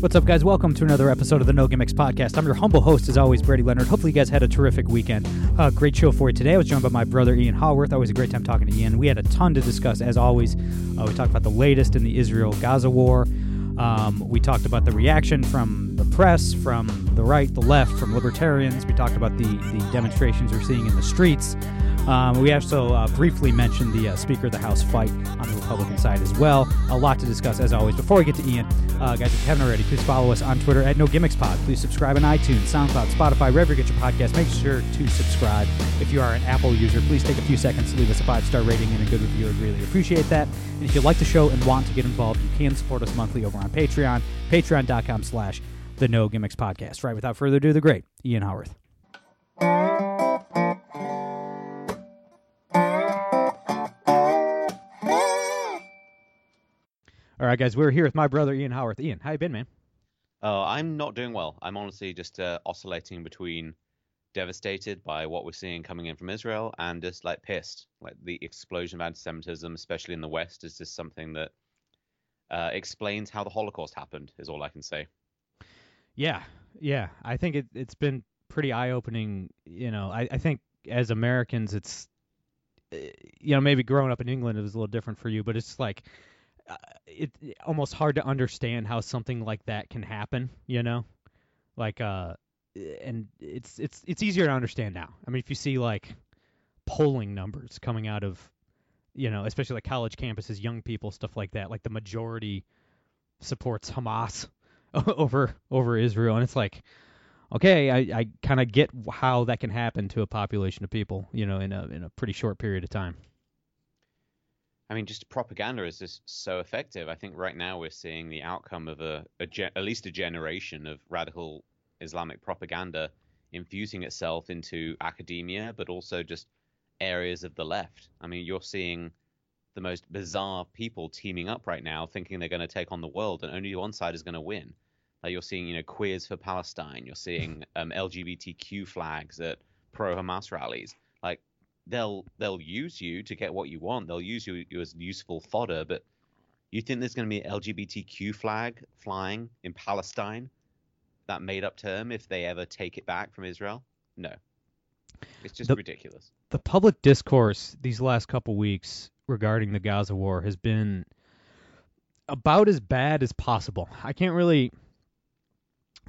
What's up, guys? Welcome to another episode of the No Gimmicks Podcast. I'm your humble host, as always, Brady Leonard. Hopefully, you guys had a terrific weekend. Uh, great show for you today. I was joined by my brother, Ian Haworth. Always a great time talking to Ian. We had a ton to discuss, as always. Uh, we talked about the latest in the Israel Gaza war. Um, we talked about the reaction from the press, from the right, the left, from libertarians. We talked about the, the demonstrations we're seeing in the streets. Um, we also uh, briefly mentioned the uh, Speaker of the House fight on the Republican side as well. A lot to discuss, as always. Before we get to Ian, uh, guys, if you haven't already, please follow us on Twitter at No Gimmicks Pod. Please subscribe on iTunes, SoundCloud, Spotify, wherever you get your podcast. Make sure to subscribe. If you are an Apple user, please take a few seconds to leave us a five star rating and a good review. I'd really appreciate that. And if you like the show and want to get involved, you can support us monthly over on Patreon, patreon.com slash the No Gimmicks Podcast. Right, without further ado, the great Ian Haworth. Right, guys, we're here with my brother Ian Haworth. Ian, how you been, man? Oh, I'm not doing well. I'm honestly just uh, oscillating between devastated by what we're seeing coming in from Israel and just like pissed. Like the explosion of anti-Semitism, especially in the West, is just something that uh, explains how the Holocaust happened. Is all I can say. Yeah, yeah. I think it, it's been pretty eye-opening. You know, I, I think as Americans, it's eh, you know maybe growing up in England it was a little different for you, but it's like it, it almost hard to understand how something like that can happen. You know, like uh, and it's it's it's easier to understand now. I mean, if you see like polling numbers coming out of you know, especially like college campuses, young people, stuff like that, like the majority supports Hamas over over Israel, and it's like, okay, I, I kind of get how that can happen to a population of people, you know, in a in a pretty short period of time. I mean, just propaganda is just so effective. I think right now we're seeing the outcome of a, a ge- at least a generation of radical Islamic propaganda infusing itself into academia, but also just areas of the left. I mean, you're seeing the most bizarre people teaming up right now, thinking they're going to take on the world, and only one side is going to win. Like you're seeing, you know, queers for Palestine. You're seeing um, LGBTQ flags at pro-Hamas rallies. Like they'll they'll use you to get what you want. They'll use you, you as useful fodder. But you think there's going to be an LGBTQ flag flying in Palestine? That made-up term, if they ever take it back from Israel? No, it's just the, ridiculous. The public discourse these last couple weeks regarding the Gaza war has been about as bad as possible. I can't really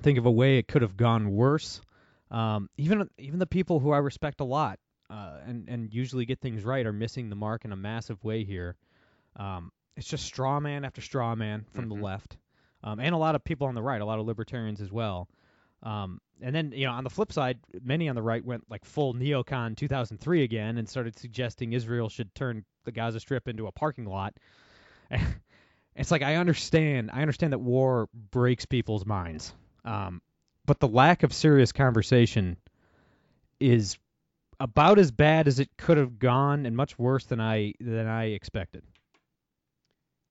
think of a way it could have gone worse. Um, even even the people who I respect a lot uh, and and usually get things right are missing the mark in a massive way here. Um, it's just straw man after straw man from mm-hmm. the left, um, and a lot of people on the right, a lot of libertarians as well. Um, and then you know on the flip side, many on the right went like full neocon 2003 again and started suggesting Israel should turn the Gaza Strip into a parking lot. it's like I understand, I understand that war breaks people's minds, um, but the lack of serious conversation is about as bad as it could have gone, and much worse than I than I expected.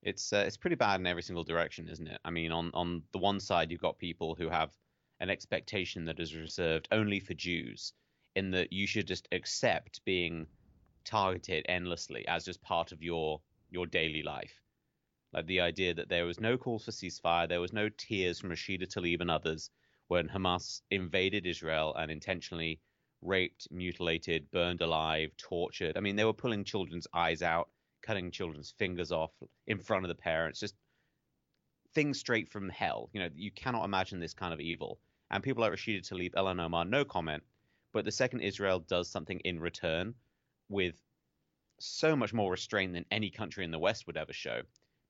It's uh, it's pretty bad in every single direction, isn't it? I mean, on on the one side, you've got people who have an expectation that is reserved only for Jews, in that you should just accept being targeted endlessly as just part of your your daily life. Like the idea that there was no calls for ceasefire, there was no tears from Rashida Tlaib and others when Hamas invaded Israel and intentionally raped, mutilated, burned alive, tortured. I mean, they were pulling children's eyes out, cutting children's fingers off in front of the parents, just things straight from hell. You know, you cannot imagine this kind of evil. And people like Rashida Tlaib, Ilhan Omar, no comment. But the second Israel does something in return with so much more restraint than any country in the West would ever show,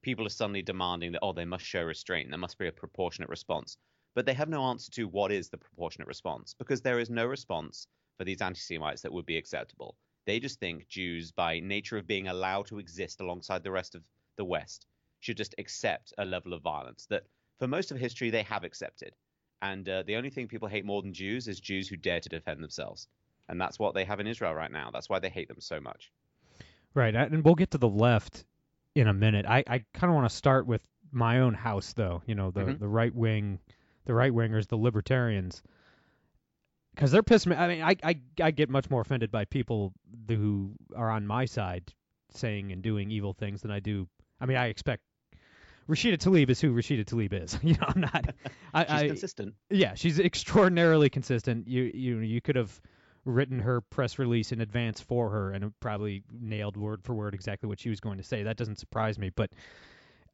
people are suddenly demanding that, oh, they must show restraint. There must be a proportionate response. But they have no answer to what is the proportionate response because there is no response for these anti Semites that would be acceptable. They just think Jews, by nature of being allowed to exist alongside the rest of the West, should just accept a level of violence that for most of history they have accepted And uh, the only thing people hate more than Jews is Jews who dare to defend themselves. And that's what they have in Israel right now. That's why they hate them so much. Right, and we'll get to the left in a minute. I, I kind of want to start with my own house, though. You know, the Mhm. the right wing, the right wingers, the libertarians, because they're pissing me. I mean, I, I I get much more offended by people who are on my side saying and doing evil things than I do. I mean, I expect Rashida Tlaib is who Rashida Tlaib is. You know, I'm not. I, She's I, consistent. yeah, she's extraordinarily consistent. You you you could have written her press release in advance for her and probably nailed word for word exactly what she was going to say. That doesn't surprise me, but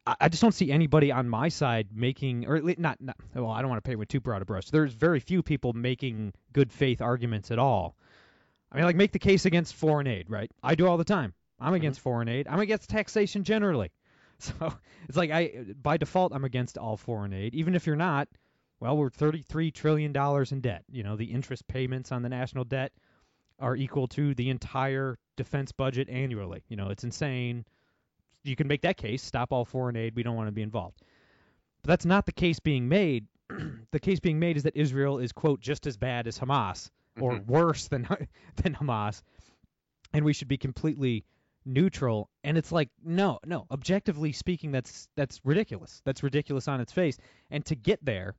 I, just don't see anybody on my side making or at least not, not well, I don't want to paint with too broad a brush. There's very few people making good faith arguments at all. I mean, like make the case against foreign aid, right? I do all the time. I'm mm-hmm. against foreign aid. I'm against taxation generally. So it's like I by default I'm against all foreign aid. Even if you're not, well, we're 33 trillion dollars in debt. You know, the interest payments on the national debt are equal to the entire defense budget annually. You know, it's insane. You can make that case, stop all foreign aid, we don't want to be involved. But that's not the case being made. the case being made is that Israel is quote just as bad as Hamas or Mhm. worse than than Hamas and we should be completely neutral and it's like no no objectively speaking that's that's ridiculous that's ridiculous on its face and to get there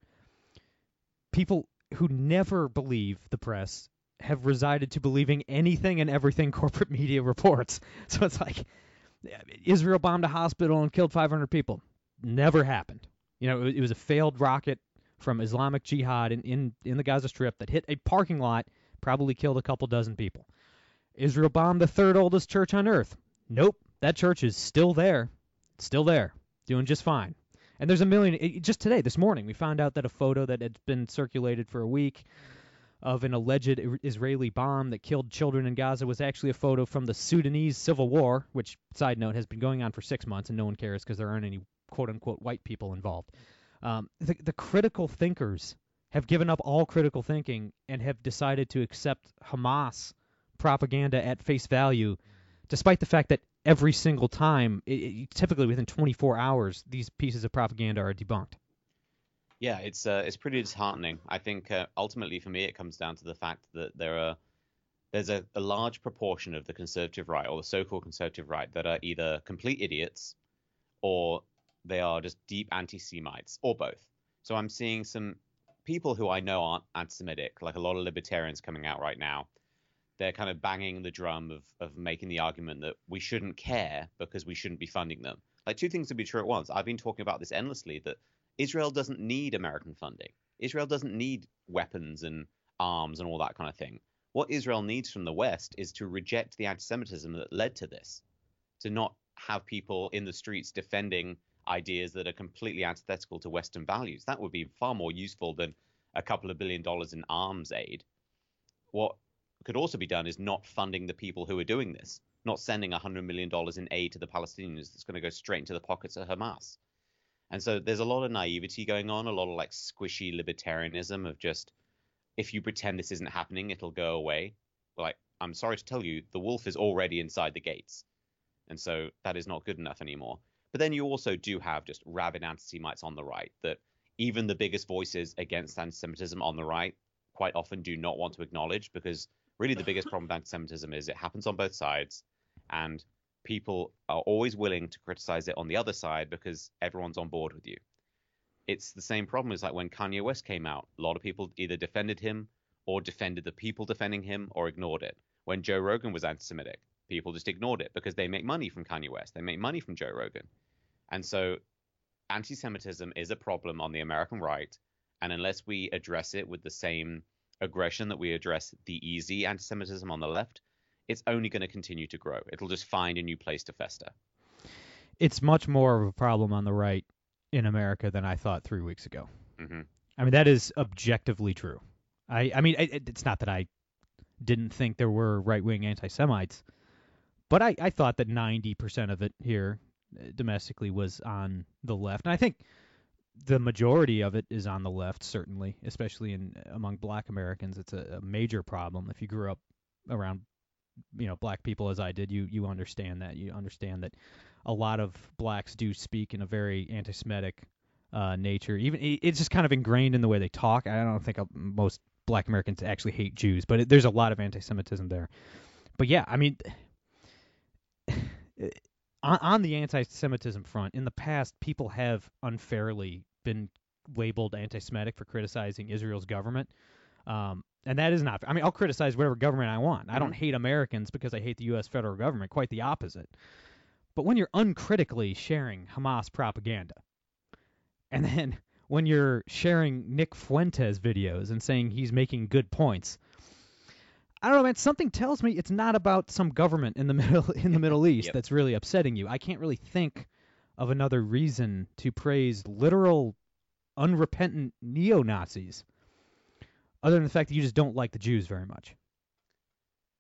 people who never believe the press have resided to believing anything and everything corporate media reports so it's like Israel bombed a hospital and killed 500 people never happened you know it, was a failed rocket from Islamic Jihad in, in in the Gaza Strip that hit a parking lot probably killed a couple dozen people Israel bombed the third oldest church on earth. Nope, that church is still there, still there, doing just fine. And there's a million. Just today, this morning, we found out that a photo that had been circulated for a week of an alleged Israeli bomb that killed children in Gaza was actually a photo from the Sudanese civil war, which, side note, has been going on for six months and no one cares because there aren't any quote unquote white people involved. Um, the, the critical thinkers have given up all critical thinking and have decided to accept Hamas propaganda at face value, despite the fact that every single time, i i typically within 24 hours, these pieces of propaganda are debunked. Yeah, it's uh, it's pretty disheartening. I think uh, ultimately for me it comes down to the fact that there are there's a, a large proportion of the conservative right or the so-called conservative right that are either complete idiots or they are just deep anti-Semites or both. So I'm seeing some people who I know aren't anti-Semitic, like a lot of libertarians coming out right now. They're kind of banging the drum of, of making the argument that we shouldn't care because we shouldn't be funding them. Like two things to be true at once. I've been talking about this endlessly that Israel doesn't need American funding. Israel doesn't need weapons and arms and all that kind of thing. What Israel needs from the West is to reject the anti Semitism that led to this, to not have people in the streets defending ideas that are completely antithetical to Western values. That would be far more useful than a couple of billion dollars in arms aid. What could also be done is not funding the people who are doing this, not sending $100 million in aid to the Palestinians that's going to go straight into the pockets of Hamas. And so there's a lot of naivety going on, a lot of like squishy libertarianism of just if you pretend this isn't happening, it'll go away. Like, I'm sorry to tell you, the wolf is already inside the gates. And so that is not good enough anymore. But then you also do have just rabid anti Semites on the right that even the biggest voices against anti Semitism on the right quite often do not want to acknowledge because really the biggest problem with anti Semitism is it happens on both sides and people are always willing to criticize it on the other side because everyone's on board with you. It's the same problem as like when Kanye West came out. A lot of people either defended him or defended the people defending him or ignored it. When Joe Rogan was anti Semitic, people just ignored it because they make money from Kanye West. They make money from Joe Rogan. And so anti Semitism is a problem on the American right. And unless we address it with the same aggression that we address the easy anti Semitism on the left, it's only going to continue to grow. It'll just find a new place to fester. It's much more of a problem on the right in America than I thought three weeks ago. hmm I mean, that is objectively true. I, I mean, it, it's not that I didn't think there were right wing anti Semites, but I, I thought that 90% of it here uh, domestically was on the left. And I think the majority of it is on the left, certainly, especially in among black Americans. It's a, a major problem. If you grew up around you know black people as I did, you you understand that. You understand that a lot of blacks do speak in a very anti-Semitic uh, nature. Even it's just kind of ingrained in the way they talk. I don't think uh, most Black Americans actually hate Jews, but it, there's a lot of anti-Semitism there. But yeah, I mean, on, on the anti-Semitism front, in the past, people have unfairly been labeled anti-Semitic for criticizing Israel's government. Um, and that is not. I mean, I'll criticize whatever government I want. I don't mm-hmm. hate Americans because I hate the U.S. federal government. Quite the opposite. But when you're uncritically sharing Hamas propaganda, and then when you're sharing Nick Fuentes videos and saying he's making good points, I don't know, man. Something tells me it's not about some government in the middle in the Middle East Yep. that's really upsetting you. I can't really think of another reason to praise literal, unrepentant neo Nazis, other than the fact that you just don't like the Jews very much.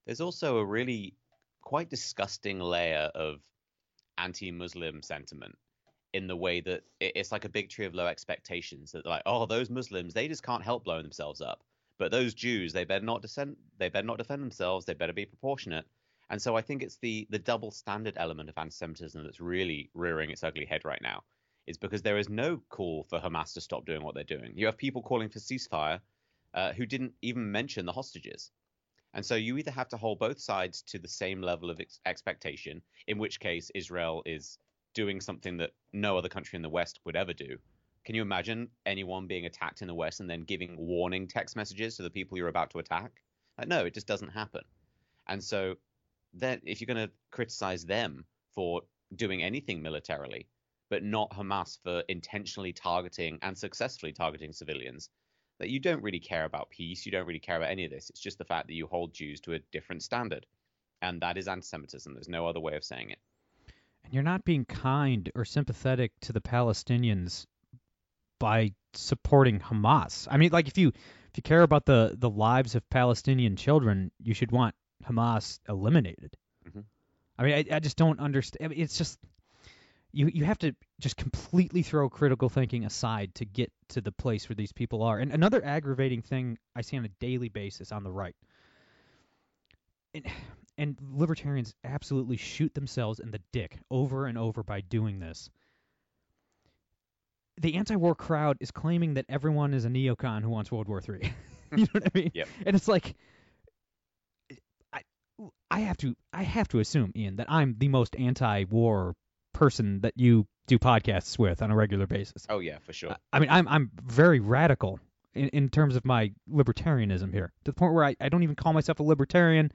There's also a really quite disgusting layer of anti-Muslim sentiment in the way that it's like a big tree of low expectations that like, oh, those Muslims, they just can't help blowing themselves up. But those Jews, they better not descend, they better not defend themselves. They better be proportionate. And so I think it's the the double standard element of anti-Semitism that's really rearing its ugly head right now. Is because there is no call for Hamas to stop doing what they're doing. You have people calling for ceasefire uh, who didn't even mention the hostages. And so you either have to hold both sides to the same level of ex- expectation, in which case Israel is doing something that no other country in the West would ever do. Can you imagine anyone being attacked in the West and then giving warning text messages to the people you're about to attack? Like, no, it just doesn't happen. And so then if you're going to criticize them for doing anything militarily, but not Hamas for intentionally targeting and successfully targeting civilians, that you don't really care about peace, you don't really care about any of this. It's just the fact that you hold Jews to a different standard. And that is anti Semitism. There's no other way of saying it. And you're not being kind or sympathetic to the Palestinians by supporting Hamas. I mean, like if you if you care about the the lives of Palestinian children, you should want Hamas eliminated. Mhm. I mean, I, I just don't understand. I mean, it's just you you have to just completely throw critical thinking aside to get to the place where these people are. And another aggravating thing I see on a daily basis on the right. And, and libertarians absolutely shoot themselves in the dick over and over by doing this. The anti-war crowd is claiming that everyone is a neocon who wants World War III. you know what I mean? Yep. And it's like, I, I have to, I have to assume, Ian, that I'm the most anti-war person that you do podcasts with on a regular basis. Oh, yeah, for sure. I mean, I'm I'm very radical in, in terms of my libertarianism here, to the point where I, I don't even call myself a libertarian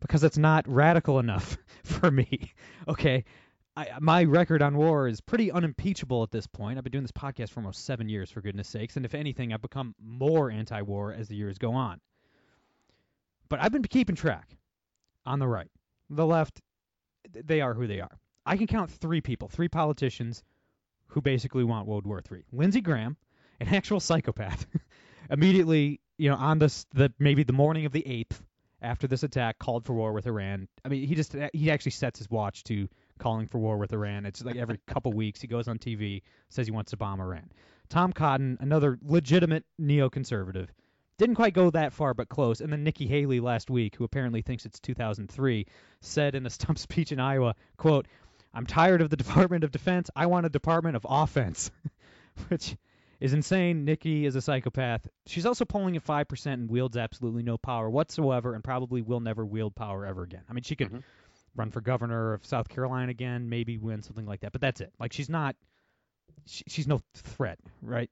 because it's not radical enough for me. Okay, I, my record on war is pretty unimpeachable at this point. I've been doing this podcast for almost seven years, for goodness sakes, and if anything, I've become more anti-war as the years go on. But I've been keeping track on the right, the left. They are who they are. I can count three people, three politicians who basically want World War III. Lindsey Graham, an actual psychopath, immediately, you know, on this the maybe the morning of the eighth after this attack, called for war with Iran. I mean, he just he actually sets his watch to calling for war with Iran. It's like every couple weeks he goes on TV, says he wants to bomb Iran. Tom Cotton, another legitimate neoconservative, didn't quite go that far, but close. And then Nikki Haley last week, who apparently thinks it's 2003, said in a stump speech in Iowa, "quote I'm tired of the Department of Defense. I want a Department of Offense," which is insane. Nikki is a psychopath. She's also polling at five percent and wields absolutely no power whatsoever, and probably will never wield power ever again. I mean, she could Mhm. run for governor of South Carolina again, maybe win something like that, but that's it. Like she's not. She, she's no threat, right?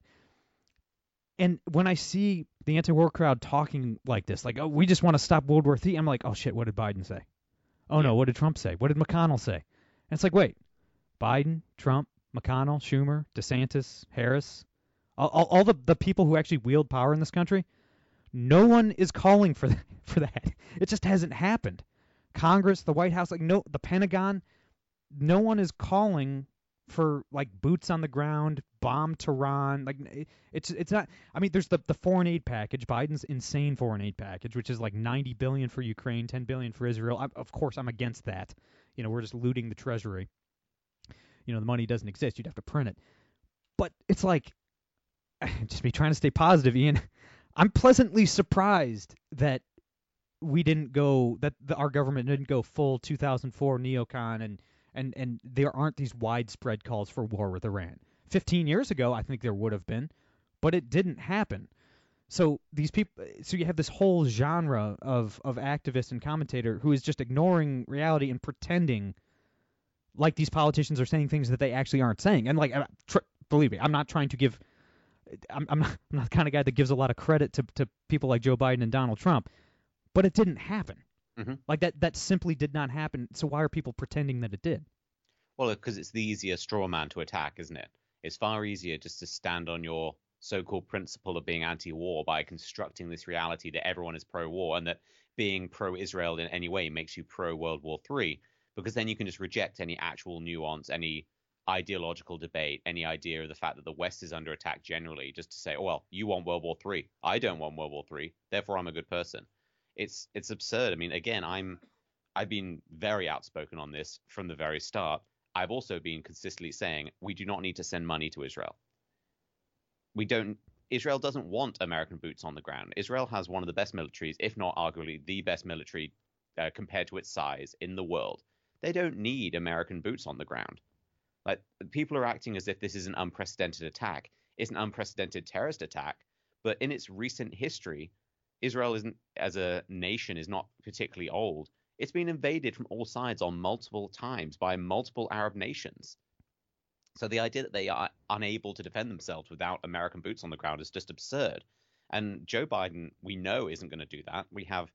And when I see the anti-war crowd talking like this, like, "Oh, we just want to stop World War III," I'm like, "Oh shit, what did Biden say? Oh no, what did Trump say? What did McConnell say?" And it's like, wait, Biden, Trump, McConnell, Schumer, DeSantis, Harris, all, all, all the, the people who actually wield power in this country, no one is calling for that, for that. It just hasn't happened. Congress, the White House, like no, the Pentagon, no one is calling for like boots on the ground, bomb Tehran. Like it- it's it's not. I mean, there's the the foreign aid package, Biden's insane foreign aid package, which is like 90 billion for Ukraine, 10 billion for Israel. I, of course, I'm against that. You know, we're just looting the treasury. You know, the money doesn't exist. You'd have to print it. But it's like, just me trying to stay positive, Ian. I'm pleasantly surprised that we didn't go that the, our government didn't go full 2004 neocon and and and there aren't these widespread calls for war with Iran. 15 years ago, I think there would have been, but it didn't happen. So these people, so you have this whole genre of of activist and commentator who is just ignoring reality and pretending like these politicians are saying things that they actually aren't saying. And like, uh, tr- believe me, I'm not trying to give. I'm, I'm not, I'm not the kind of guy that gives a lot of credit to to people like Joe Biden and Donald Trump, but it didn't happen. Mhm. Like that that simply did not happen. So why are people pretending that it did? Well, because it's the easier straw man to attack, isn't it? It's far easier just to stand on your so-called principle of being anti-war by constructing this reality that everyone is pro-war and that being pro-Israel in any way makes you pro-World War III, because then you can just reject any actual nuance, any ideological debate, any idea of the fact that the West is under attack generally, just to say, oh well, you want World War III, I don't want World War III, therefore I'm a good person. It's it's absurd. I mean, again, I'm I've been very outspoken on this from the very start. I've also been consistently saying we do not need to send money to Israel. We don't. Israel doesn't want American boots on the ground. Israel has one of the best militaries, if not arguably the best military uh, compared to its size in the world. They don't need American boots on the ground. Like people are acting as if this is an unprecedented attack. It's an unprecedented terrorist attack, but in its recent history, Israel isn't as a nation is not particularly old. It's been invaded from all sides on multiple times by multiple Arab nations. So the idea that they are unable to defend themselves without American boots on the ground is just absurd. And Joe Biden, we know, isn't going to do that. We have,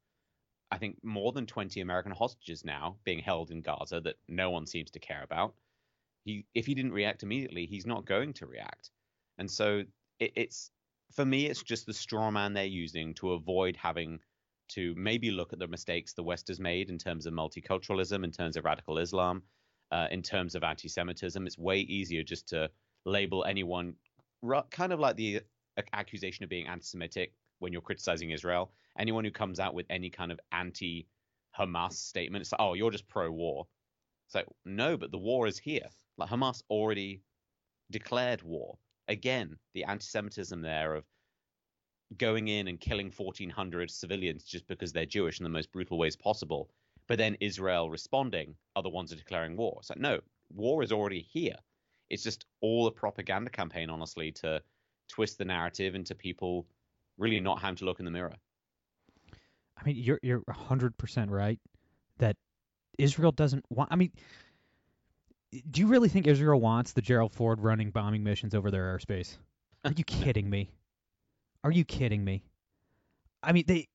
I think, more than 20 American hostages now being held in Gaza that no one seems to care about. He, if he didn't react immediately, he's not going to react. And so it, it's, for me, it's just the straw man they're using to avoid having to maybe look at the mistakes the West has made in terms of multiculturalism, in terms of radical Islam, uh, in terms of anti-Semitism. It's way easier just to label anyone kind of like the uh, accusation of being anti-Semitic when you're criticizing Israel. Anyone who comes out with any kind of anti-Hamas statement, it's like, oh, you're just pro-war. It's like, no, but the war is here. Like Hamas already declared war. Again, the anti-Semitism there of going in and killing 1,400 civilians just because they're Jewish in the most brutal ways possible. But then Israel responding are the ones are declaring war. It's like, no, war is already here. It's just all a propaganda campaign, honestly, to twist the narrative into people really not having to look in the mirror. I mean, you're you're hundred percent right that Israel doesn't want. I mean, do you really think Israel wants the Gerald Ford running bombing missions over their airspace? Are you kidding me? Are you kidding me? I mean, they.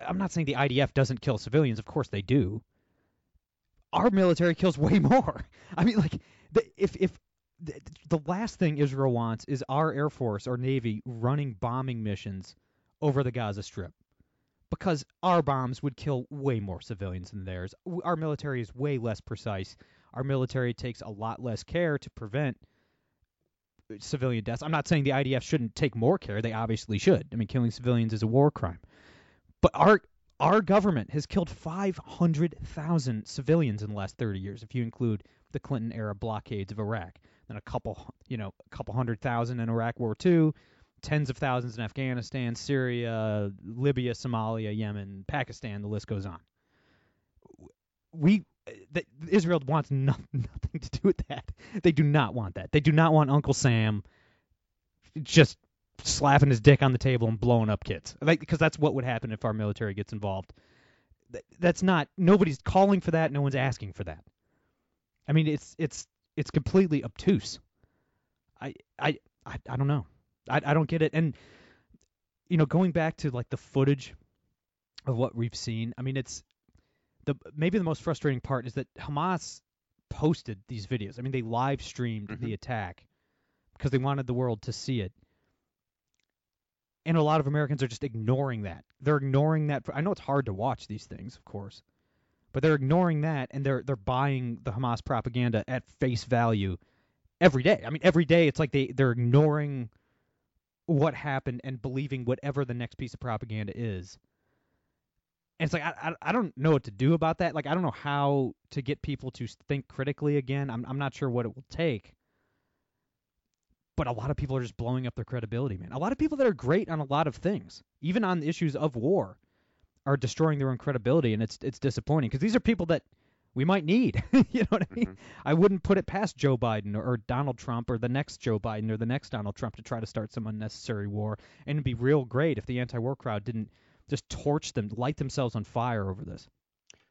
I'm not saying the IDF doesn't kill civilians. Of course they do. Our military kills way more. I mean, like, the, if if the, the last thing Israel wants is our air force or navy running bombing missions over the Gaza Strip, because our bombs would kill way more civilians than theirs. Our military is way less precise. Our military takes a lot less care to prevent uh, civilian deaths. I'm not saying the IDF shouldn't take more care. They obviously should. I mean, killing civilians is a war crime. But our our government has killed 500,000 civilians in the last 30 years, if you include the Clinton era blockades of Iraq. Then a couple, you know, a couple hundred thousand in Iraq War II, tens of thousands in Afghanistan, Syria, Libya, Somalia, Yemen, Pakistan. The list goes on. We that Israel wants no, nothing to do with that. They do not want that. They do not want Uncle Sam just slapping his dick on the table and blowing up kids. Like because that's what would happen if our military gets involved. Th- That's not nobody's calling for that. No one's asking for that. I mean, it's it's it's completely obtuse. I I I, I don't know. I I don't get it. And you know, going back to like the footage of what we've seen, I mean, it's the maybe the most frustrating part is that Hamas posted these videos. I mean, they live streamed Mhm. the attack because they wanted the world to see it. And a lot of Americans are just ignoring that. They're ignoring that. I know it's hard to watch these things, of course, but they're ignoring that and they're they're buying the Hamas propaganda at face value every day. I mean, every day it's like they they're ignoring what happened and believing whatever the next piece of propaganda is. And it's like I, I I don't know what to do about that. Like I don't know how to get people to think critically again. I'm I'm not sure what it will take. But a lot of people are just blowing up their credibility, man. A lot of people that are great on a lot of things, even on issues of war, are destroying their own credibility, and it's it's disappointing because these are people that we might need. you know what I mean? Mhm. I wouldn't put it past Joe Biden or, or Donald Trump or the next Joe Biden or the next Donald Trump to try to start some unnecessary war. And it'd be real great if the anti-war crowd didn't just torch them, light themselves on fire over this.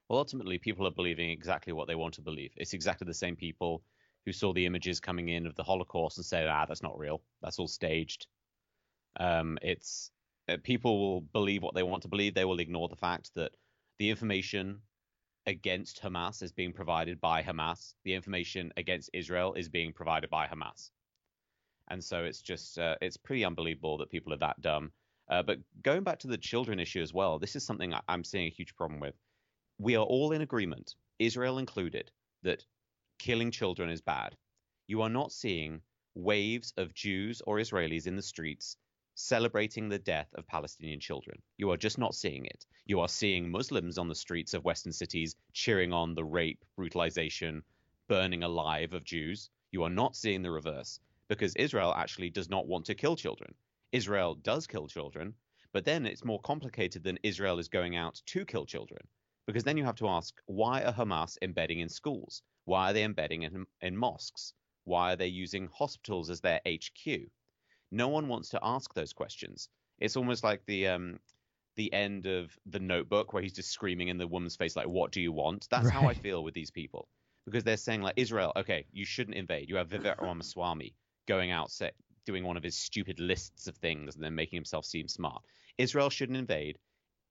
Well, ultimately, people are believing exactly what they want to believe. It's exactly the same people who saw the images coming in of the Holocaust and said, "Ah, that's not real. That's all staged." Um, it's uh, people will believe what they want to believe. They will ignore the fact that the information against Hamas is being provided by Hamas. The information against Israel is being provided by Hamas. And so it's just uh, it's pretty unbelievable that people are that dumb. Uh, but going back to the children issue as well, this is something I'm seeing a huge problem with. We are all in agreement, Israel included, that killing children is bad. You are not seeing waves of Jews or Israelis in the streets celebrating the death of Palestinian children. You are just not seeing it. You are seeing Muslims on the streets of Western cities cheering on the rape, brutalization, burning alive of Jews. You are not seeing the reverse because Israel actually does not want to kill children. Israel does kill children, but then it's more complicated than Israel is going out to kill children. Because then you have to ask, why are Hamas embedding in schools? Why are they embedding in, in mosques? Why are they using hospitals as their HQ? No one wants to ask those questions. It's almost like the um, the end of the Notebook where he's just screaming in the woman's face like, "What do you want?" That's how I feel with these people because they're saying like Israel, okay, you shouldn't invade. You have Vivek Ramaswamy going out say, doing one of his stupid lists of things and then making himself seem smart. Israel shouldn't invade.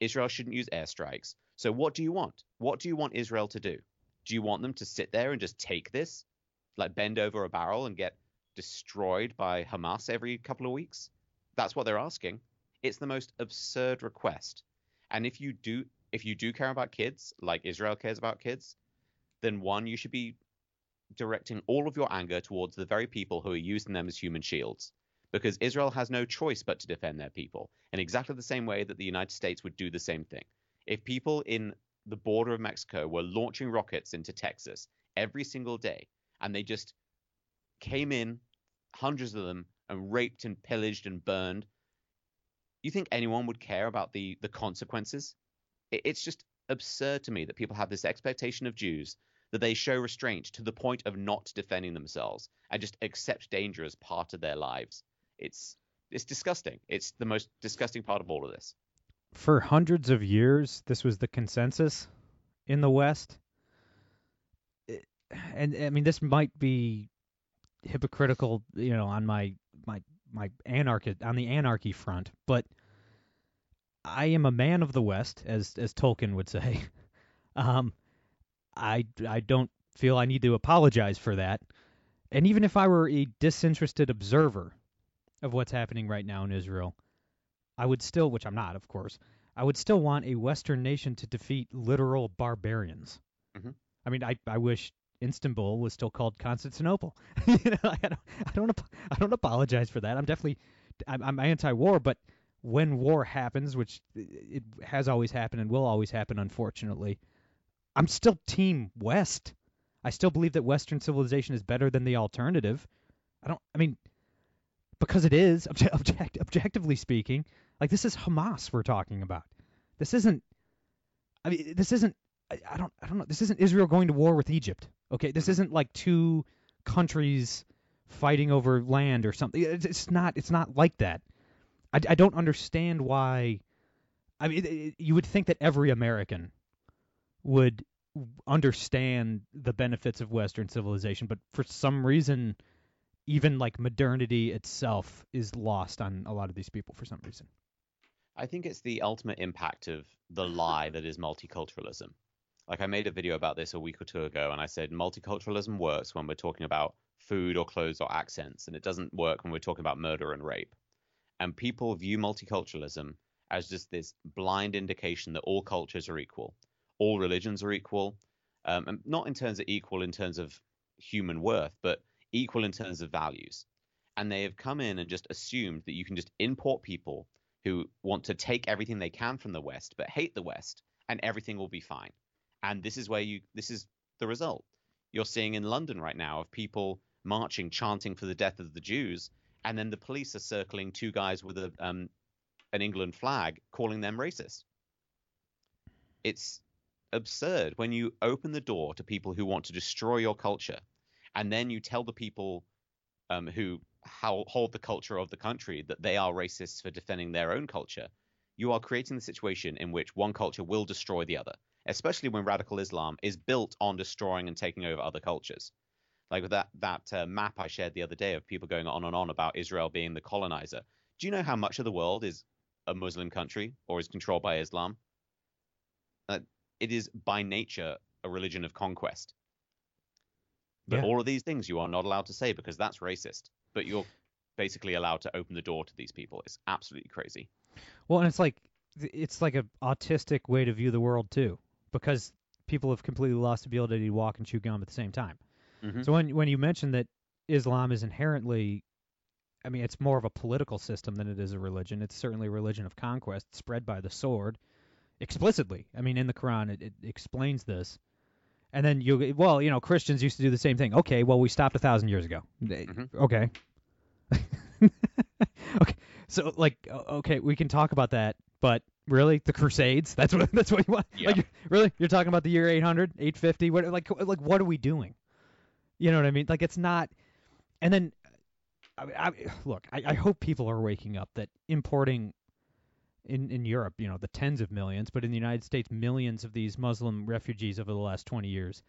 Israel shouldn't use airstrikes. So what do you want? What do you want Israel to do? Do you want them to sit there and just take this, like bend over a barrel and get destroyed by Hamas every couple of weeks? That's what they're asking. It's the most absurd request. And if you do if you do care about kids, like Israel cares about kids, then one, you should be directing all of your anger towards the very people who are using them as human shields. Because Israel has no choice but to defend their people, in exactly the same way that the United States would do the same thing. If people in the border of Mexico were launching rockets into Texas every single day, and they just came in, hundreds of them, and raped and pillaged and burned, you think anyone would care about the the consequences? It, it's just absurd to me that people have this expectation of Jews that they show restraint to the point of not defending themselves and just accept danger as part of their lives. It's it's disgusting. It's the most disgusting part of all of this. For hundreds of years, this was the consensus in the West. And I mean, this might be hypocritical, you know, on my my my anarchy on the anarchy front, but I am a man of the West, as as Tolkien would say. Um, I I don't feel I need to apologize for that. And even if I were a disinterested observer of what's happening right now in Israel, I would still, which I'm not, of course, I would still want a Western nation to defeat literal barbarians. Mhm. I mean, I I wish Istanbul was still called Constantinople. you know, I don't I don't I don't apologize for that. I'm definitely I'm, I'm anti-war, but when war happens, which it has always happened and will always happen, unfortunately, I'm still Team West. I still believe that Western civilization is better than the alternative. I don't. I mean, because it is obje- object, objectively speaking. Like this is Hamas we're talking about. This isn't. I mean, this isn't. I, I don't. I don't know. This isn't Israel going to war with Egypt. Okay, this mm-hmm. isn't like two countries fighting over land or something. It's, it's not. It's not like that. I, I don't understand why. I mean, it, it, you would think that every American would understand the benefits of Western civilization, but for some reason, even like modernity itself is lost on a lot of these people for some reason. I think it's the ultimate impact of the lie that is multiculturalism. Like I made a video about this a week or two ago, and I said multiculturalism works when we're talking about food or clothes or accents, and it doesn't work when we're talking about murder and rape. And people view multiculturalism as just this blind indication that all cultures are equal, all religions are equal, um, and not in terms of equal in terms of human worth, but equal in terms of values. And they have come in and just assumed that you can just import people who want to take everything they can from the West but hate the West, and everything will be fine. And this is where you this is the result. You're seeing in London right now of people marching, chanting for the death of the Jews, and then the police are circling two guys with a um, an England flag, calling them racist. It's absurd when you open the door to people who want to destroy your culture, and then you tell the people um, who how, hold the culture of the country that they are racists for defending their own culture. You are creating the situation in which one culture will destroy the other, especially when radical Islam is built on destroying and taking over other cultures. Like with that that uh, map I shared the other day of people going on and on about Israel being the colonizer. Do you know how much of the world is a Muslim country or is controlled by Islam? Uh, it is by nature a religion of conquest. But Yeah. all of these things you are not allowed to say because that's racist. But you're basically allowed to open the door to these people. It's absolutely crazy. Well, and it's like it's like a autistic way to view the world too, because people have completely lost the ability to walk and chew gum at the same time. Mhm. So when when you mention that Islam is inherently, I mean, it's more of a political system than it is a religion. It's certainly a religion of conquest spread by the sword, explicitly. I mean, in the Quran, it, it explains this. And then you, well, you know, Christians used to do the same thing. Okay, well, we stopped a thousand years ago. They- Mhm. Okay. okay, so like, okay, we can talk about that, but really, the Crusades? That's what that's what you want? Yeah. Like, really, you're talking about the year 800, 850? What like like what are we doing? You know what I mean? Like it's not. And then, I, I look, I, I hope people are waking up that importing in in Europe, you know, the tens of millions, but in the United States, millions of these Muslim refugees over the last 20 years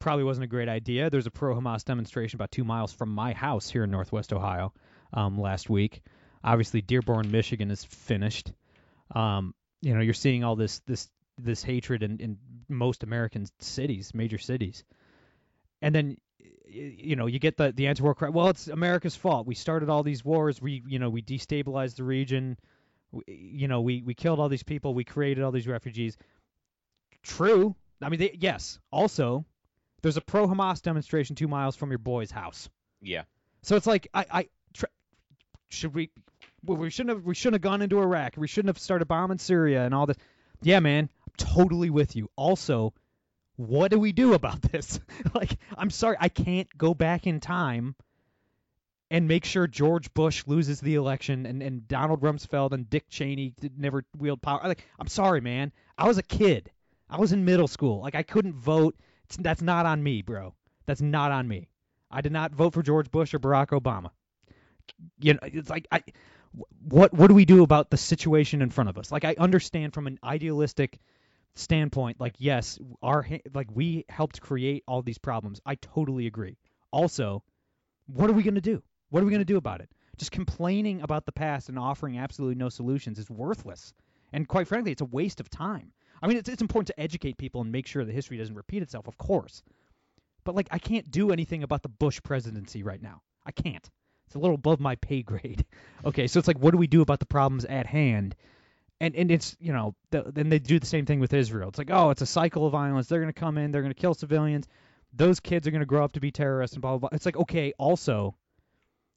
probably wasn't a great idea. There's a pro-Hamas demonstration about two miles from my house here in Northwest Ohio um, last week. Obviously, Dearborn, Michigan is finished. Um, you know, you're seeing all this this this hatred in, in most American cities, major cities, and then you know you get the the anti-war cry. Well, it's America's fault. We started all these wars. We you know we destabilized the region. We, eh, you know we we killed all these people. We created all these refugees. True. I mean, they, yes. Also, there's a pro-Hamas demonstration two miles from your boy's house. Yeah. So it's like I I tr- should we well, we shouldn't have we shouldn't have gone into Iraq. We shouldn't have started bombing Syria and all this. Yeah, man, I'm totally with you. Also, what do we do about this? like, I'm sorry, I can't go back in time and make sure George Bush loses the election and, and Donald Rumsfeld and Dick Cheney never wield power. Like, I'm sorry, man. I was a kid. I was in middle school. Like, I couldn't vote. It's, that's not on me, bro. That's not on me. I did not vote for George Bush or Barack Obama. You know, it's like I what what do we do about the situation in front of us? Like I understand from an idealistic standpoint, like yes, our like we helped create all these problems. I totally agree. Also, what are we to do? What are we going to do about it? Just complaining about the past and offering absolutely no solutions is worthless. And quite frankly, it's a waste of time. I mean, it's it's important to educate people and make sure that history doesn't repeat itself, of course. But like I can't do anything about the Bush presidency right now. I can't. It's a little above my pay grade. Okay, so it's like, what do we do about the problems at hand? And and it's you know, the, then they do the same thing with Israel. It's like, oh, it's a cycle of violence. They're gonna come in, they're gonna kill civilians. Those kids are gonna grow up to be terrorists and blah blah blah. It's like, okay, also,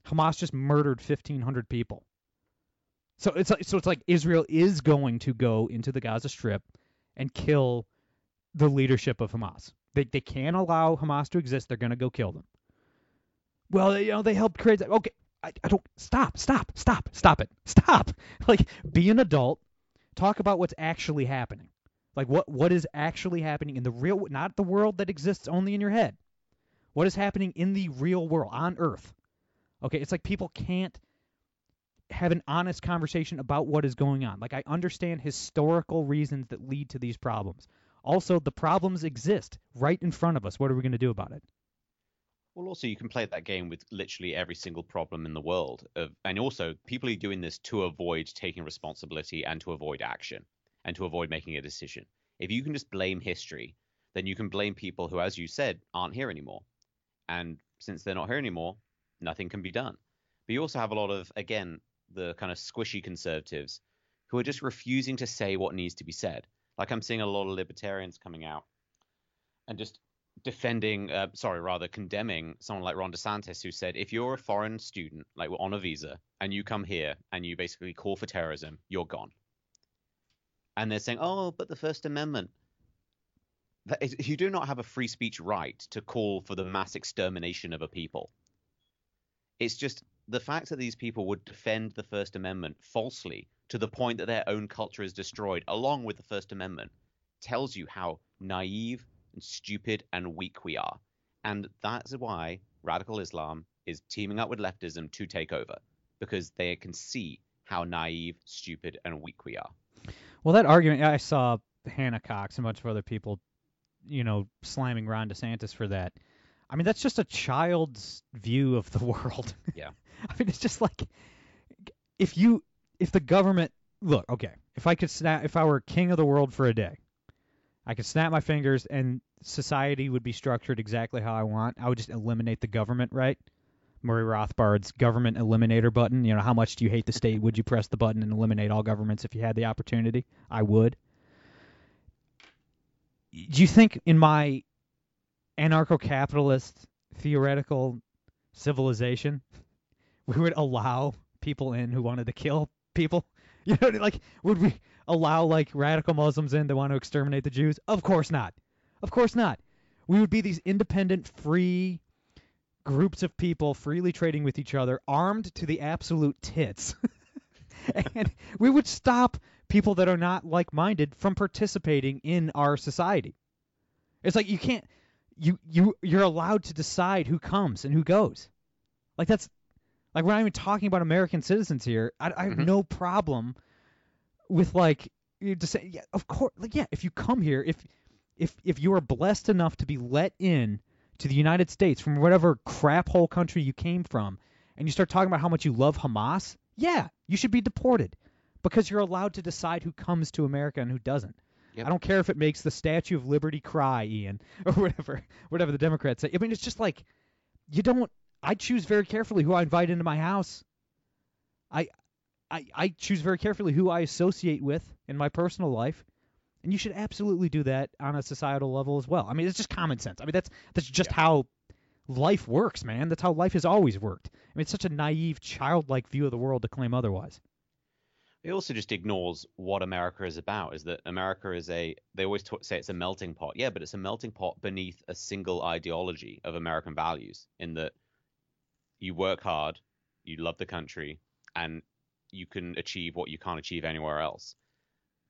Hamas just murdered 1,500 people. So it's like, so it's like Israel is going to go into the Gaza Strip and kill the leadership of Hamas. They they can't allow Hamas to exist. They're gonna go kill them. Well, you know they helped create that. Okay, I, I don't stop, stop, stop, stop it, stop. Like be an adult. Talk about what's actually happening. Like what what is actually happening in the real, not the world that exists only in your head. What is happening in the real world on Earth? Okay, it's like people can't have an honest conversation about what is going on. Like I understand historical reasons that lead to these problems. Also, the problems exist right in front of us. What are we going to do about it? Well, also you can play that game with literally every single problem in the world, of, and also people are doing this to avoid taking responsibility and to avoid action and to avoid making a decision. If you can just blame history, then you can blame people who, as you said, aren't here anymore. And since they're not here anymore, nothing can be done. But you also have a lot of, again, the kind of squishy conservatives who are just refusing to say what needs to be said. Like I'm seeing a lot of libertarians coming out and just defending, uh, sorry, rather condemning someone like Ron DeSantis, who said, if you're a foreign student, like we're on a visa, and you come here and you basically call for terrorism, you're gone. And they're saying, oh, but the First Amendment. You do not have a free speech right to call for the mass extermination of a people. It's just the fact that these people would defend the First Amendment falsely to the point that their own culture is destroyed, along with the First Amendment, tells you how naive and stupid and weak we are. And that's why radical Islam is teaming up with leftism to take over because they can see how naive, stupid, and weak we are. Well, that argument I saw Hannah Cox and a bunch of other people, you know, slamming Ron DeSantis for that. I mean, that's just a child's view of the world. Yeah. I mean, it's just like if you if the government look okay, if I could snap if I were king of the world for a day, I could snap my fingers and society would be structured exactly how I want. I would just eliminate the government, right? Murray Rothbard's government eliminator button. You know, how much do you hate the state? Would you press the button and eliminate all governments if you had the opportunity? I would. Do you think in my anarcho-capitalist theoretical civilization we would allow people in who wanted to kill people? You know, like would we allow like radical Muslims in that want to exterminate the Jews? Of course not. Of course not. We would be these independent, free groups of people freely trading with each other, armed to the absolute tits. and we would stop people that are not like-minded from participating in our society. It's like you can't you you you're allowed to decide who comes and who goes. Like that's like we're not even talking about American citizens here. I, I have Mhm. no problem with like you just say yeah, of course like yeah, if you come here, if if if you are blessed enough to be let in to the United States from whatever crap hole country you came from, and you start talking about how much you love Hamas, yeah, you should be deported because you're allowed to decide who comes to America and who doesn't. Yep. I don't care if it makes the Statue of Liberty cry, Ian, or whatever, whatever the Democrats say. I mean, it's just like you don't. I choose very carefully who I invite into my house. I, I, I choose very carefully who I associate with in my personal life, and you should absolutely do that on a societal level as well. I mean, it's just common sense. I mean, that's that's just how life works, man. That's how life has always worked. I mean, it's such a naive, childlike view of the world to claim otherwise. It also just ignores what America is about. Is that America is a? They always talk, say it's a melting pot. Yeah, but it's a melting pot beneath a single ideology of American values. In that you work hard, you love the country, and you can achieve what you can't achieve anywhere else.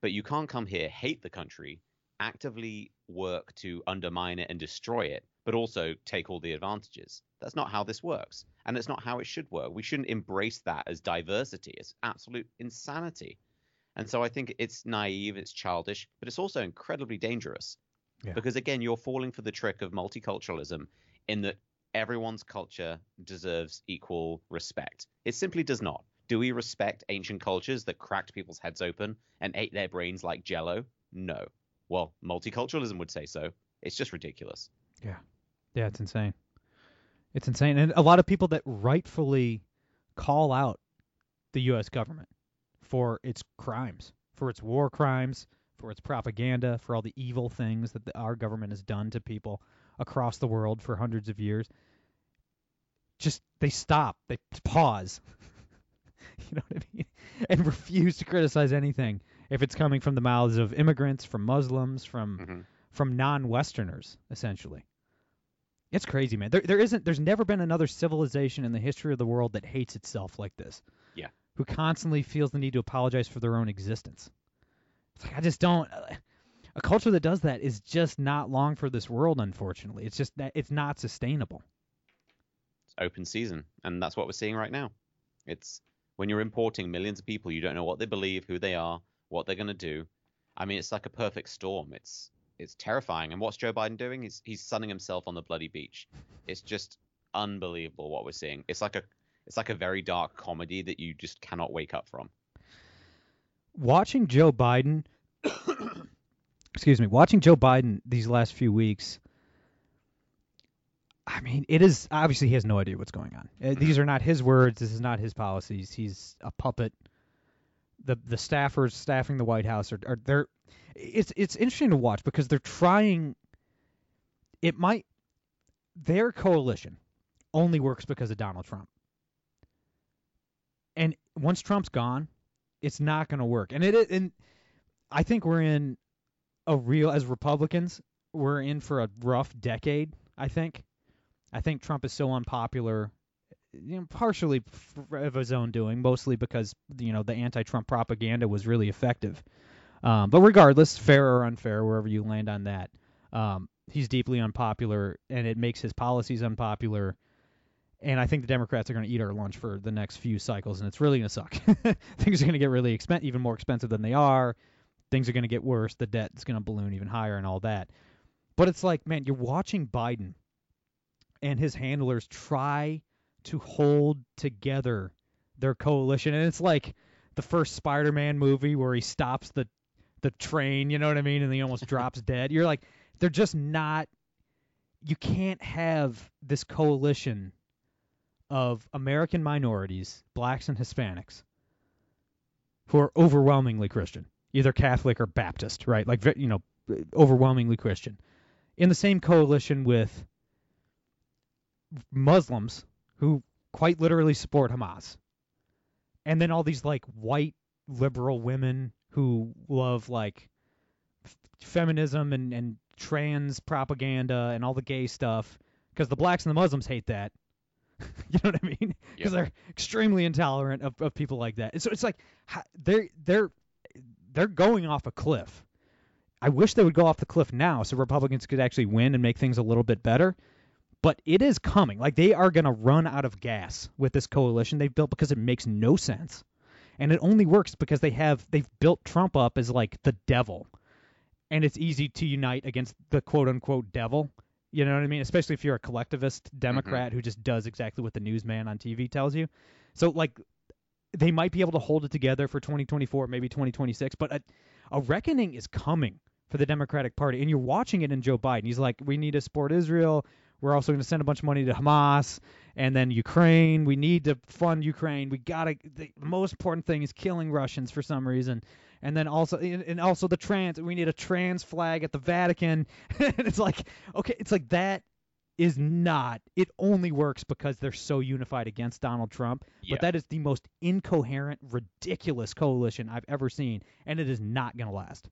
But you can't come here, hate the country, actively work to undermine it and destroy it, but also take all the advantages. That's not how this works. And it's not how it should work. We shouldn't embrace that as diversity. It's absolute insanity. And so I think it's naive, it's childish, but it's also incredibly dangerous. Yeah. Because again, you're falling for the trick of multiculturalism in that everyone's culture deserves equal respect. It simply does not. Do we respect ancient cultures that cracked people's heads open and ate their brains like jello? No. Well, multiculturalism would say so. It's just ridiculous. Yeah, it's insane. It's insane, and a lot of people that rightfully call out the U.S. government for its crimes, for its war crimes, for its propaganda, for all the evil things that the, our government has done to people across the world for hundreds of years. Just they stop, they pause. you know what I mean? And refuse to criticize anything if it's coming from the mouths of immigrants, from Muslims, from Mhm. from non-Westerners, essentially. It's crazy, man. There, there isn't. There's never been another civilization in the history of the world that hates itself like this. Yeah. Who constantly feels the need to apologize for their own existence. It's like I just don't. A culture that does that is just not long for this world. Unfortunately, it's just that it's not sustainable. It's open season, and that's what we're seeing right now. It's when you're importing millions of people, you don't know what they believe, who they are, what they're going to do. I mean, it's like a perfect storm. It's it's terrifying. And what's Joe Biden doing? He's he's sunning himself on the bloody beach. It's just unbelievable what we're seeing. It's like a it's like a very dark comedy that you just cannot wake up from. watching Joe Biden, excuse me, watching Joe Biden these last few weeks. I mean, it is obviously he has no idea what's going on. Uh, These are not his words. This is not his policies. He's a puppet. The the staffers staffing the White House are, are they're it's it's interesting to watch because they're trying. It might their coalition only works because of Donald Trump. And once Trump's gone, it's not going to work. And it and I think we're in a real as Republicans, we're in for a rough decade, I think. I think Trump is so unpopular you know, partially of his own doing, mostly because you know the anti-Trump propaganda was really effective. Um, but regardless, fair or unfair, wherever you land on that, um, he's deeply unpopular, and it makes his policies unpopular. And I think the Democrats are going to eat our lunch for the next few cycles, and it's really going to suck. Things are going to get really expen- even more expensive than they are. Things are going to get worse. The debt is going to balloon even higher, and all that. But it's like, man, you're watching Biden and his handlers try to hold together their coalition, and it's like the first Spider-Man movie where he stops the the train, you know what I mean, and he almost drops dead. You're like, they're just not. You can't have this coalition of American minorities, blacks and Hispanics, who are overwhelmingly Christian, either Catholic or Baptist, right? Like you know, overwhelmingly Christian, in the same coalition with Muslims who quite literally support Hamas, and then all these like white liberal women who love like f- feminism and and trans propaganda and all the gay stuff because the blacks and the Muslims hate that. you know what I mean? Because they're extremely intolerant of, of people like that. And so it's like they're they're they're going off a cliff. I wish they would go off the cliff now so Republicans could actually win and make things a little bit better. But it is coming. Like they are going to run out of gas with this coalition they've built because it makes no sense. And it only works because they have they've built Trump up as like the devil. And it's easy to unite against the quote unquote devil. You know what I mean? Especially if you're a collectivist mm-hmm. Democrat who just does exactly what the newsman on TV tells you. So like they might be able to hold it together for 2024, maybe 2026, but a, a reckoning is coming for the Democratic Party, and you're watching it in Joe Biden. He's like, we need to support Israel. We're also going to send a bunch of money to Hamas, and then Ukraine. We need to fund Ukraine. We gotta. The most important thing is killing Russians for some reason, and then also and also the trans. We need a trans flag at the Vatican. and it's like, okay, it's like that is not. It only works because they're so unified against Donald Trump. Yeah. But that is the most incoherent, ridiculous coalition I've ever seen, and it is not going to last.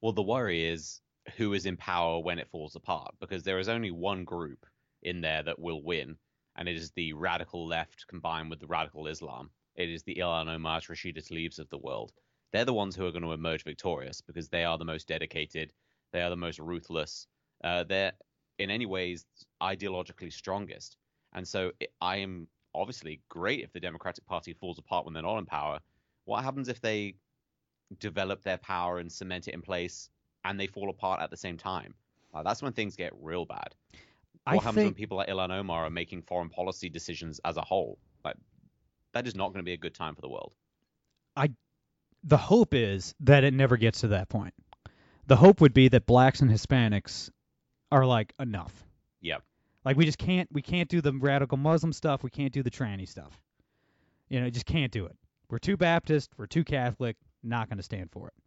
Well, the worry is who is in power when it falls apart, because there is only one group in there that will win, and it is the radical left combined with the radical Islam. It is the Ilhan Omar, Rashida Tlaibs of the world. They're the ones who are going to emerge victorious because they are the most dedicated, they are the most ruthless, uh, they're in any ways ideologically strongest. And so it, I am obviously great if the Democratic Party falls apart when they're not in power. What happens if they develop their power and cement it in place and they fall apart at the same time? Uh, that's when things get real bad. What I happens when people like Ilhan Omar are making foreign policy decisions as a whole? Like that is not going to be a good time for the world. I the hope is that it never gets to that point. The hope would be that blacks and Hispanics are like enough. Yep. Like we just can't we can't do the radical Muslim stuff. We can't do the tranny stuff. You know, just can't do it. We're too Baptist. We're too Catholic. Not going to stand for it.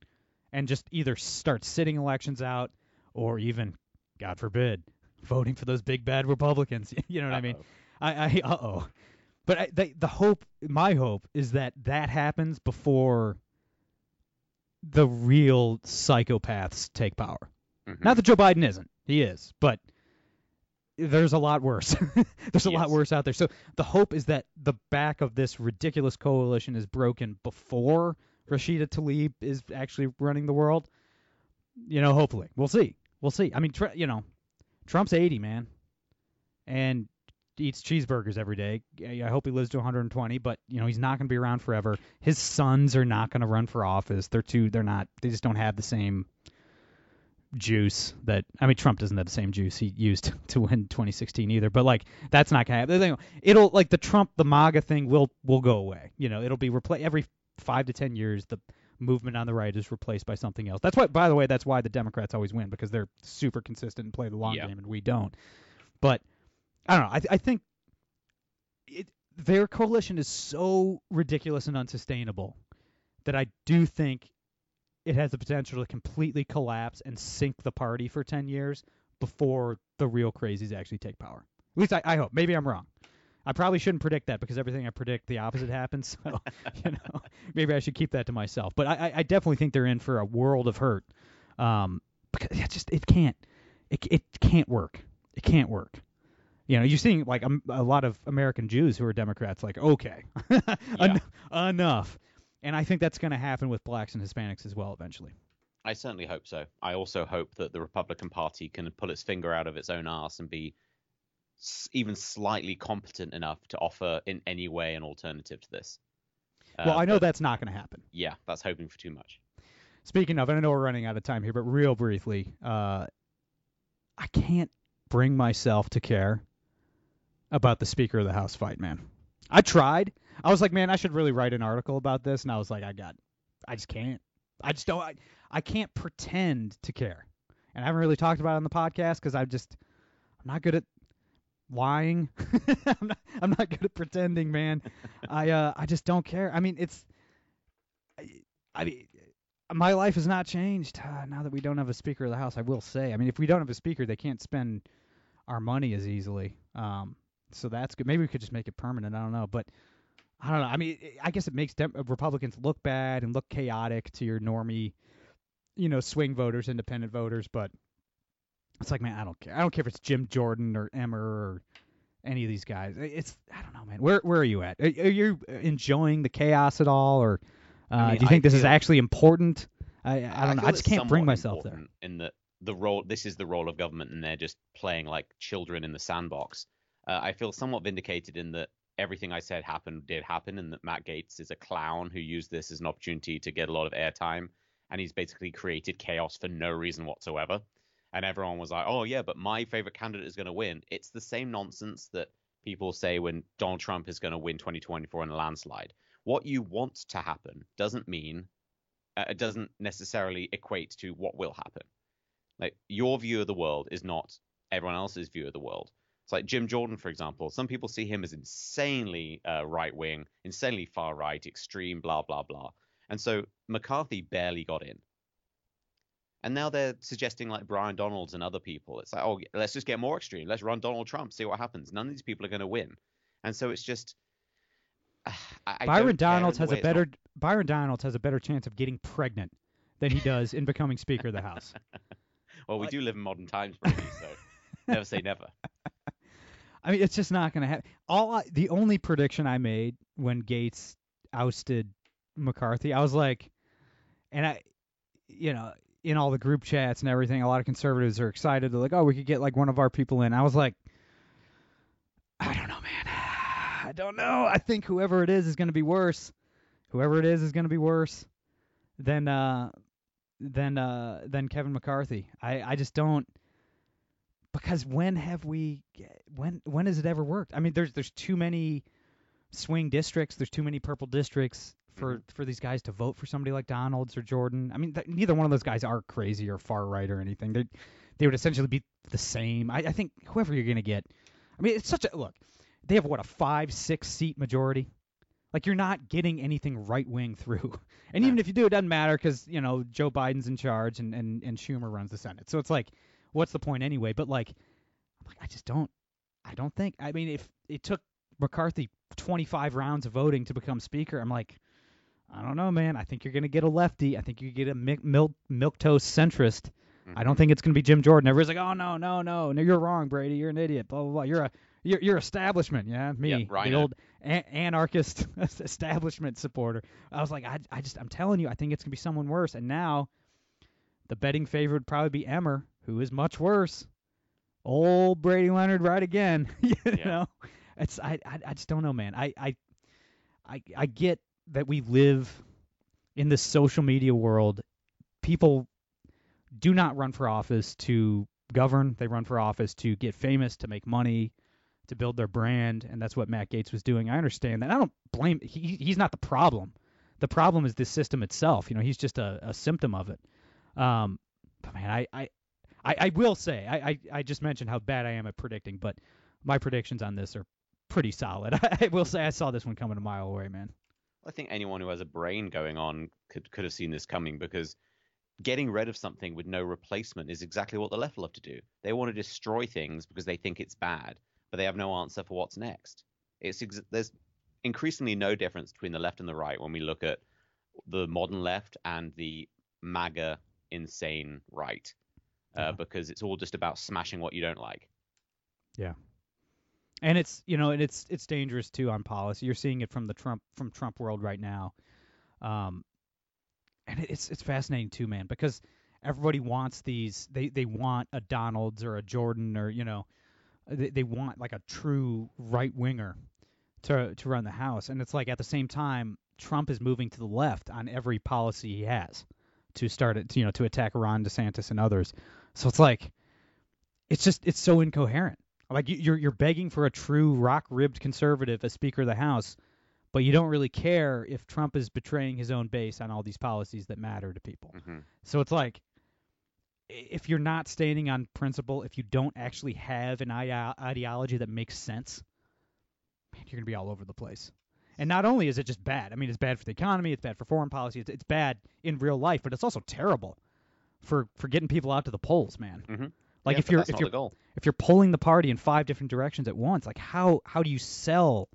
And just either start sitting elections out, or even, God forbid, voting for those big bad Republicans. you know what I mean? Uh-oh. I, I uh oh. But I, the, the hope, my hope, is that that happens before the real psychopaths take power. Mhm. Not that Joe Biden isn't. He is. But there's a lot worse. there's a lot worse out there. So the hope is that the back of this ridiculous coalition is broken before Rashida Tlaib is actually running the world. You know, hopefully. We'll see. We'll see. I mean, tr- you know, Trump's 80, man. And eats cheeseburgers every day. I hope he lives to 120, but you know, he's not going to be around forever. His sons are not going to run for office. They're too they're not they just don't have the same juice that I mean Trump doesn't have the same juice he used to win 2016 either. But like that's not gonna happen. It'll like the Trump the MAGA thing will will go away. You know, it'll be replaced every five to ten years. The movement on the right is replaced by something else. That's why, by the way, that's why the Democrats always win because they're super consistent and play the long Yeah. game, and we don't. But I don't know. I I think it their coalition is so ridiculous and unsustainable that I do think it has the potential to completely collapse and sink the party for 10 years before the real crazies actually take power. At least I, I hope. Maybe I'm wrong. I probably shouldn't predict that because everything I predict, the opposite happens. So, you know, maybe I should keep that to myself. But I, I- definitely think they're in for a world of hurt. Um, because it just it can't, it it can't work. It can't work. You know, you're seeing like um, a lot of American Jews who are Democrats, like okay, en- enough. and I think that's going to happen with blacks and Hispanics as well eventually. I certainly hope so. I also hope that the Republican Party can pull its finger out of its own ass and be even slightly competent enough to offer in any way an alternative to this. well, Uh, I know but that's not going to happen. Yeah, that's hoping for too much. Speaking of, and I know we're running out of time here, but real briefly, uh, I can't bring myself to care about the Speaker of the House fight, man. I tried. I was like, man, I should really write an article about this, and I was like, I got, I just can't. I just don't. I, I can't pretend to care, and I haven't really talked about it on the podcast because I just, I'm not good at lying. I'm, not, I'm not good at pretending, man. I, uh, I just don't care. I mean, it's, I, I mean my life has not changed uh, now that we don't have a speaker of the house. I will say. I mean, if we don't have a speaker, they can't spend our money as easily. Um, so that's good. Maybe we could just make it permanent. I don't know, but I don't know. I mean, I guess it makes Dem- Republicans look bad and look chaotic to your normie, you know, swing voters, independent voters. But it's like, man, I don't care. I don't care if it's Jim Jordan or Emmer or any of these guys. It's I don't know, man. Where where are you at? Are, are you enjoying the chaos at all, or uh, I mean, do you think I this is actually important? I I don't know. I just can't bring myself there. In that the role, this is the role of government, and they're just playing like children in the sandbox. Uh, I feel somewhat vindicated in that everything I said happened did happen, and that Matt Gaetz is a clown who used this as an opportunity to get a lot of airtime, and he's basically created chaos for no reason whatsoever. And everyone was like, "Oh yeah, but my favorite candidate is going to win." It's the same nonsense that people say when Donald Trump is going to win 2024 in a landslide. What you want to happen doesn't mean uh, it doesn't necessarily equate to what will happen. Like your view of the world is not everyone else's view of the world. It's like Jim Jordan, for example. Some people see him as insanely uh, right wing, insanely far right, extreme, blah blah blah. And so McCarthy barely got in. And now they're suggesting like Byron Donalds and other people. It's like, oh, let's just get more extreme. Let's run Donald Trump, see what happens. None of these people are going to win. And so it's just. I, I Byron Donalds has a it's not- better Byron Donalds has a better chance of getting pregnant than he does in becoming Speaker of the House. Well, we Like- do live in modern times, Brady, so never say never. I mean, it's just not going to happen. All I, the only prediction I made when Gaetz ousted McCarthy, I was like, and I, you know, in all the group chats and everything, a lot of conservatives are excited. They're like, oh, we could get like one of our people in. I was like, I don't know, man. I don't know. I think whoever it is is going to be worse. Whoever it is is going to be worse than uh than uh than Kevin McCarthy. I I just don't because when have we when when has it ever worked? I mean, there's there's too many swing districts. There's too many purple districts for mm-hmm. for these guys to vote for somebody like Donalds or Jordan. I mean, th- neither one of those guys are crazy or far right or anything. They they would essentially be the same. I, I think whoever you're gonna get. I mean, it's such a look. They have what a five six seat majority. Like you're not getting anything right wing through, and even if you do, it doesn't matter because you know Joe Biden's in charge and, and and Schumer runs the Senate. So it's like, what's the point anyway? But like, I'm like I just don't, I don't think. I mean, if it took McCarthy 25 rounds of voting to become Speaker, I'm like, I don't know, man. I think you're gonna get a lefty. I think you get a milk milk, milk toast centrist. I don't mm-hmm. think it's gonna be Jim Jordan. Everybody's like, oh no, no, no, no, you're wrong, Brady. You're an idiot. Blah blah blah. You're a you're, you're establishment, yeah, me, Yep, the old a- anarchist establishment supporter. I was like, I, I just, I'm telling you, I think it's gonna be someone worse. And now, the betting favorite would probably be Emmer, who is much worse. Old Brady Leonard, right again. you Yeah. know, it's, I, I, I just don't know, man. I, I, I, I get that we live in this social media world. People do not run for office to govern. They run for office to get famous, to make money, to build their brand, and that's what Matt Gaetz was doing. I understand that. I don't blame. He he's not the problem. The problem is this system itself. You know, he's just a, a symptom of it. Um, but man, I I, I, I will say I, I I just mentioned how bad I am at predicting, but my predictions on this are pretty solid. I will say I saw this one coming a mile away, man. I think anyone who has a brain going on could could have seen this coming because getting rid of something with no replacement is exactly what the left love to do. They want to destroy things because they think it's bad, but they have no answer for what's next. It's ex- there's increasingly no difference between the left and the right when we look at the modern left and the MAGA insane right, uh, Yeah. because it's all just about smashing what you don't like. And it's you know and it's it's dangerous too on policy. You're seeing it from the Trump from Trump world right now. Um, and it's it's fascinating too, man, because everybody wants these. They they want a Donalds or a Jordan or you know, they they want like a true right winger to to run the house, and it's like at the same time Trump is moving to the left on every policy he has to start it, you know, to attack Ron DeSantis and others. So it's like, it's just it's so incoherent. Like you're you're begging for a true rock ribbed conservative as Speaker of the House, but you don't really care if Trump is betraying his own base on all these policies that matter to people. Mm-hmm. So it's like, if you're not standing on principle, if you don't actually have an ideology that makes sense, man, you're gonna be all over the place. And not only is it just bad, I mean, it's bad for the economy, it's bad for foreign policy, it's, it's bad in real life, but it's also terrible for for getting people out to the polls, man. Mm-hmm. Like yeah, if you're if you're if you're pulling the party in five different directions at once, like how how do you sell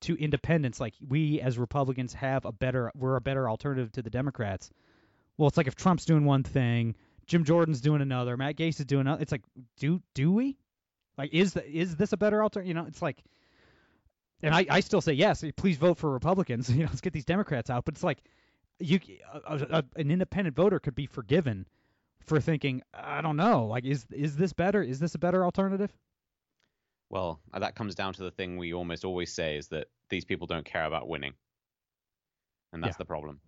to independents like we as Republicans have a better we're a better alternative to the Democrats? Well, it's like if Trump's doing one thing, Jim Jordan's doing another, Matt Gaetz is doing another. It's like do do we? Like is the, is this a better alternative? You know, it's like and I, I still say yes. Please vote for Republicans. You know, let's get these Democrats out. But it's like you a, a, an independent voter could be forgiven for thinking, I don't know, like is is this better? Is this a better alternative? Well, uh, that comes down to the thing we almost always say is that these people don't care about winning, and that's yeah. the problem.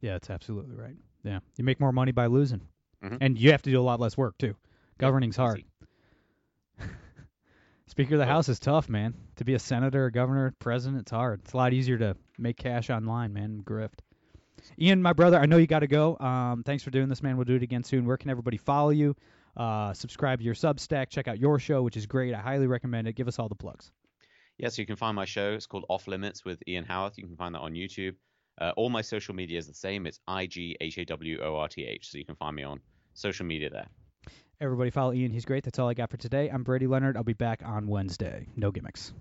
Yeah, that's absolutely right. Yeah, you make more money by losing, mm-hmm. and you have to do a lot less work too. Governing's hard. Speaker of the House is tough, man. To be a senator, a governor, president, it's hard. It's a lot easier to make cash online, man. Grift. Ian, my brother, I know you got to go. Um, thanks for doing this, man. We'll do it again soon. Where can everybody follow you? Uh, subscribe to your Substack. Check out your show, which is great. I highly recommend it. Give us all the plugs. Yes, yeah, so you can find my show. It's called Off Limits with Ian Haworth. You can find that on YouTube. Uh, all my social media is the same. It's I G H A W O R T H. So you can find me on social media there. Everybody follow Ian. He's great. That's all I got for today. I'm Brady Leonard. I'll be back on Wednesday. No gimmicks.